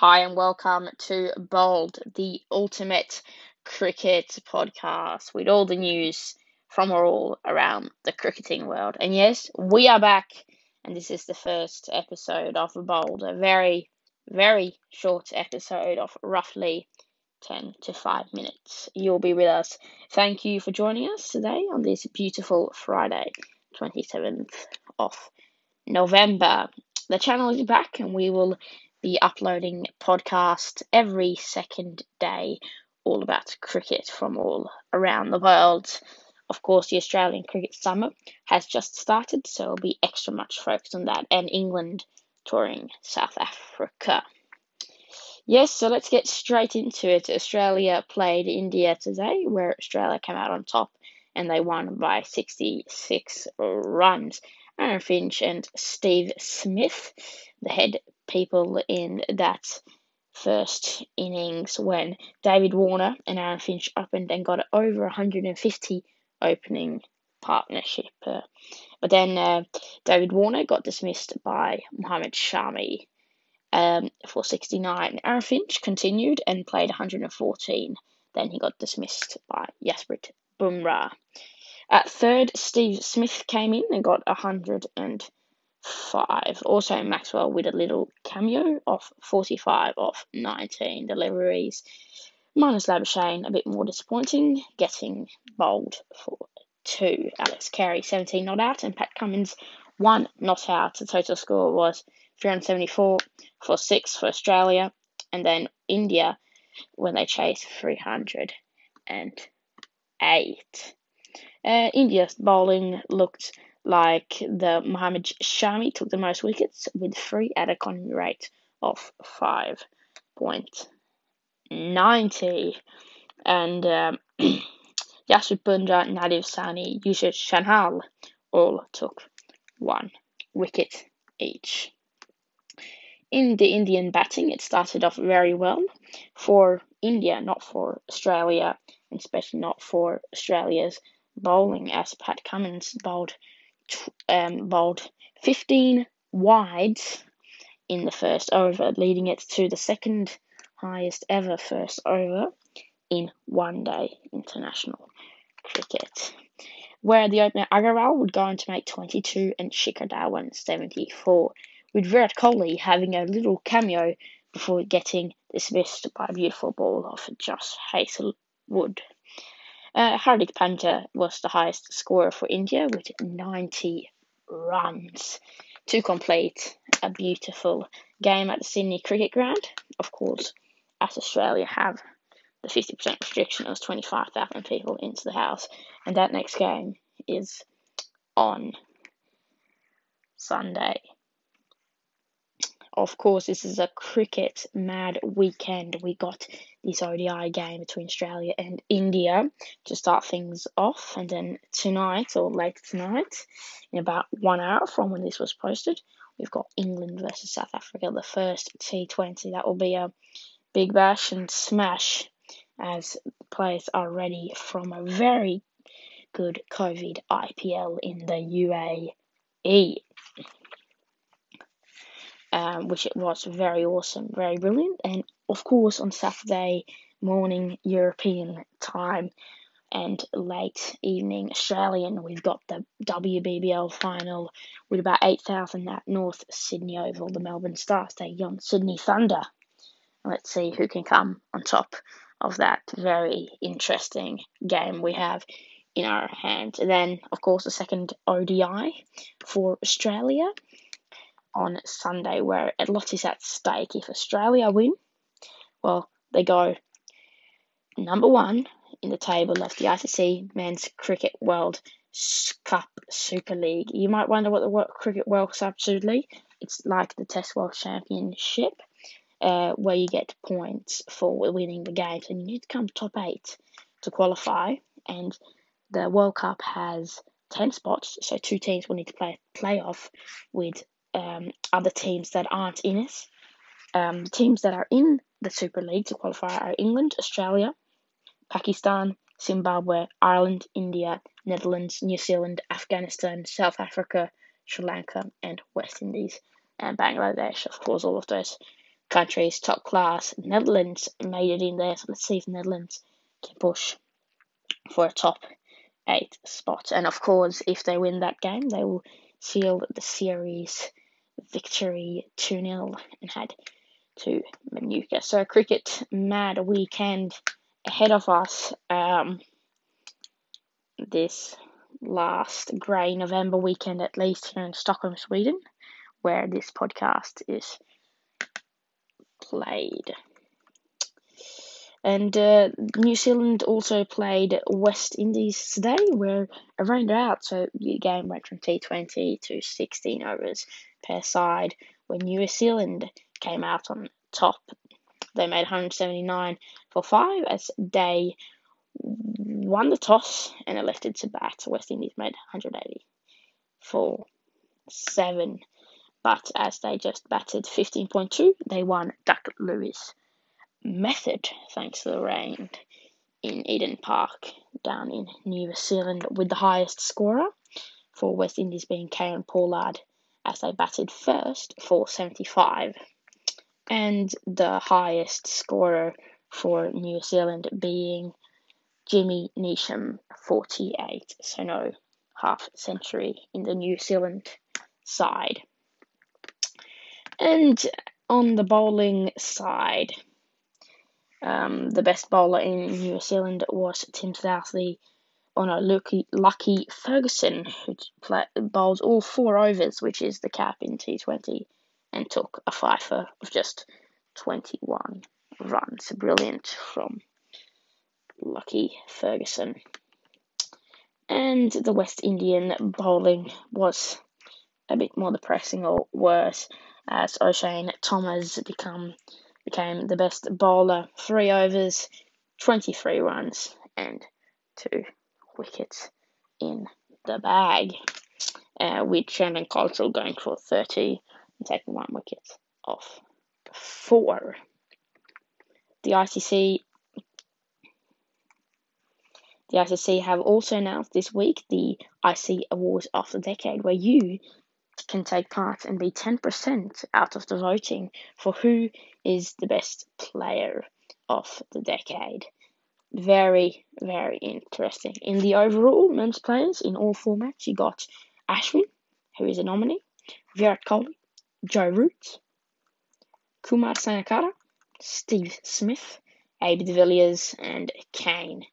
Hi, and welcome to Bold, the ultimate cricket podcast with all the news from all around the cricketing world. And yes, we are back, and this is the first episode of Bold, a very, very short episode of roughly 10 to 5 minutes. You'll be with us. Thank you for joining us today on this beautiful Friday, 27th of November. The channel is back, and we will be uploading podcasts every second day, all about cricket from all around the world. Of course, the Australian cricket summer has just started, so it'll be extra much focused on that, and England touring South Africa. Yes, so let's get straight into it. Australia played India today, where Australia came out on top and they won by 66 runs. Aaron Finch and Steve Smith, the head people in that first innings when David Warner and Aaron Finch opened and got over 150 opening partnership. Uh, but then uh, David Warner got dismissed by Mohammad Shami um, for 69. Aaron Finch continued and played 114. Then he got dismissed by Jasprit Bumrah. At third, Steve Smith came in and got 105. Also, Maxwell with a little cameo of 45 of 19 deliveries. Marnus Labuschagne, a bit more disappointing, getting bowled for two. Alex Carey, 17 not out, and Pat Cummins, one not out. The total score was 374 for six for Australia, and then India when they chased 308. Uh, India's bowling looked like the Mohammad Shami took the most wickets with three at a economy rate of 5.90. And um, Jasprit Bumrah, Navdeep Saini, Yusuf Chahal all took one wicket each. In the Indian batting, it started off very well for India, not for Australia, and especially not for Australia's bowling as Pat Cummins bowled um, bowled 15 wides in the first over, leading it to the second highest ever first over in one day international cricket. Where the opener Agarwal would go on to make 22 and Shikhar Dhawan 74, with Virat Kohli having a little cameo before getting dismissed by a beautiful ball off Josh Hazlewood. Uh, Hardik Pandya was the highest scorer for India with 90 runs. To complete a beautiful game at the Sydney Cricket Ground. Of course, as Australia have the 50% restriction, of 25,000 people into the house, and that next game is on Sunday of course, this is a cricket mad weekend. We got this ODI game between Australia and India to start things off, and then tonight or later tonight, in about one hour from when this was posted, we've got England versus South Africa, the first T20. That will be a big bash and smash as players are ready from a very good COVID IPL in the UAE um, which it was very awesome, very brilliant. And of course, on Saturday morning European time and late evening Australian, we've got the WBBL final with about 8,000 at North Sydney Oval. The Melbourne Stars take on Sydney Thunder. Let's see who can come on top of that very interesting game we have in our hands. And then, of course, the second ODI for Australia on Sunday, where a lot is at stake. If Australia win, well, they go number one in the table of the ICC Men's Cricket World Cup Super League. You might wonder what the World Cricket World Cup Super League. It's like the Test World Championship, uh, where you get points for winning the games, and you need to come top eight to qualify. And the World Cup has ten spots, so two teams will need to play a playoff with um, other teams that aren't in it. Um, teams that are in the Super League to qualify are England, Australia, Pakistan, Zimbabwe, Ireland, India, Netherlands, New Zealand, Afghanistan, South Africa, Sri Lanka, and West Indies, and Bangladesh. Of course, all of those countries top class. Netherlands made it in there, so let's see if Netherlands can push for a top eight spot. And of course, if they win that game, they will seal the series victory 2 0 and head to Manuka. So, cricket mad weekend ahead of us. Um, this last grey November weekend, at least here in Stockholm, Sweden, where this podcast is played. And uh, New Zealand also played West Indies today, where a round out, so the game went from T20 to 16 overs per side, where New Zealand came out on top. They made 179 for five as they won the toss and elected to bat. West Indies made 180 for seven, but as they just batted 15.2, they won Duck Lewis method thanks to the rain in Eden Park down in New Zealand with the highest scorer for West Indies being Kieron Pollard as they batted first for 75 and the highest scorer for New Zealand being Jimmy Neesham 48 so no half century in the New Zealand side. And on the bowling side um, the best bowler in New Zealand was Tim Southee on a lucky, Lockie Ferguson, who play, bowled all four overs, which is the cap in T20, and took a fifer of just 21 runs. Brilliant from Lockie Ferguson. And the West Indian bowling was a bit more depressing or worse as Oshane Thomas become became the best bowler, three overs, 23 runs, and two wickets in the bag. Uh, with Sheldon Cottrell going for 30 and taking one wicket off four. The ICC the ICC have also announced this week the IC Awards of the Decade, where you can take part and be 10% out of the voting for who is the best player of the decade. Very, very interesting. In the overall men's players in all formats, you got Ashwin, who is a nominee, Virat Kohli, Joe Root, Kumar Sangakkara, Steve Smith, AB de Villiers, and Kane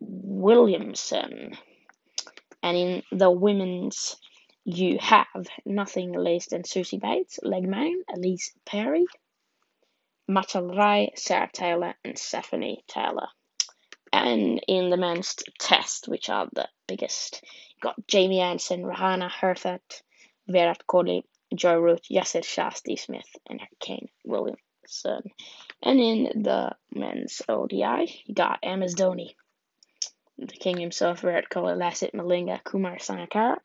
Williamson. And in the women's you have nothing less than Suzie Bates, Legmain, Ellyse Perry, Machal Rai, Sarah Taylor, and Stafanie Taylor. And in the men's test, which are the biggest, got Jamie Anderson, Rahane Hurtad, Virat Kohli, Joe Root, Yasir Shah, Steve Smith, and Kane Williamson. And in the men's ODI, you got MS Dhoni, the king himself, Virat Kohli, Lasith Malinga, Kumar Sangakkara,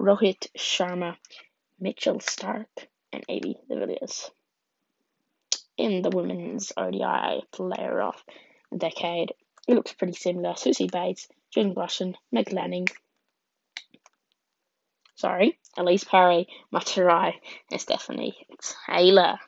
Rohit Sharma, Mitchell Stark, and AB de Villiers. In the women's ODI Player of the Decade, it looks pretty similar. Suzie Bates, Jane Glushin, Meg Lanning, sorry, Ellyse Perry, Matarai, and Stafanie Taylor.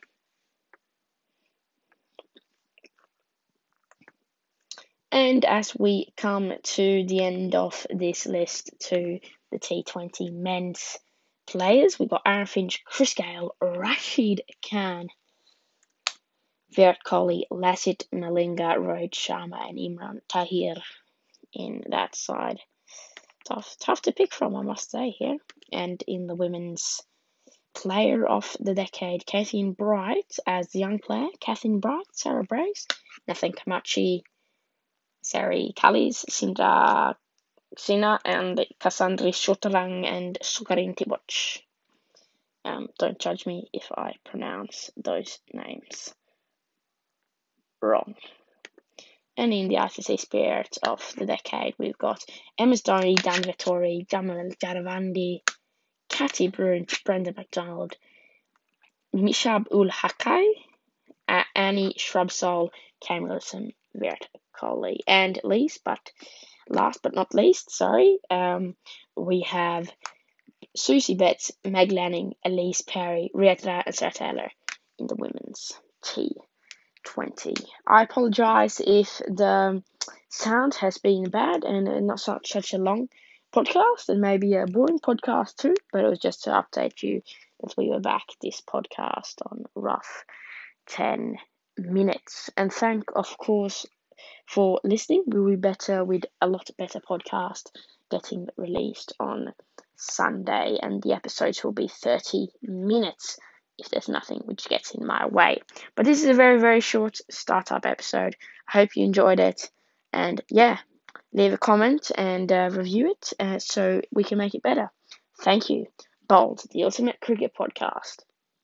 And as we come to the end of this list, to the T20 men's players. We've got Aaron Finch, Chris Gayle, Rashid Khan, Virat Kohli, Lasith Malinga, Rohit Sharma, and Imran Tahir in that side. Tough, tough to pick from, I must say here. And in the women's player of the decade, Kathleen Bright as the young player, Kathleen Bright, Sarah Brace, Nathan Kamachi, Sari Callies, Sindra Sina and Cassandra Shotarang and Sukarin Tiboch. Um, don't judge me if I pronounce those names wrong. And in the ICC spirit of the decade, we've got Emma Dhoni, Dan Vettori, Jamal Jaravandi, Katie Bruin, Brenda McDonald, Mishab ul Hakai, uh, Annie Shrubsole, Cam Wilson, Kohli, and least but last but not least, sorry, um, we have Susie Betts, Meg Lanning, Ellyse Perry, Rhea and Sarah Taylor in the women's T20. I apologize if the sound has been bad and not such, such a long podcast and maybe a boring podcast too, but it was just to update you that we were back this podcast on rough 10 minutes. And thank, of course, for listening. We'll be better with a lot better podcast getting released on Sunday, and the episodes will be 30 minutes if there's nothing which gets in my way. But this is a very, very short startup episode. I hope you enjoyed it, and yeah, leave a comment and uh, review it uh, so we can make it better. Thank you. Bold, the Ultimate Cricket Podcast.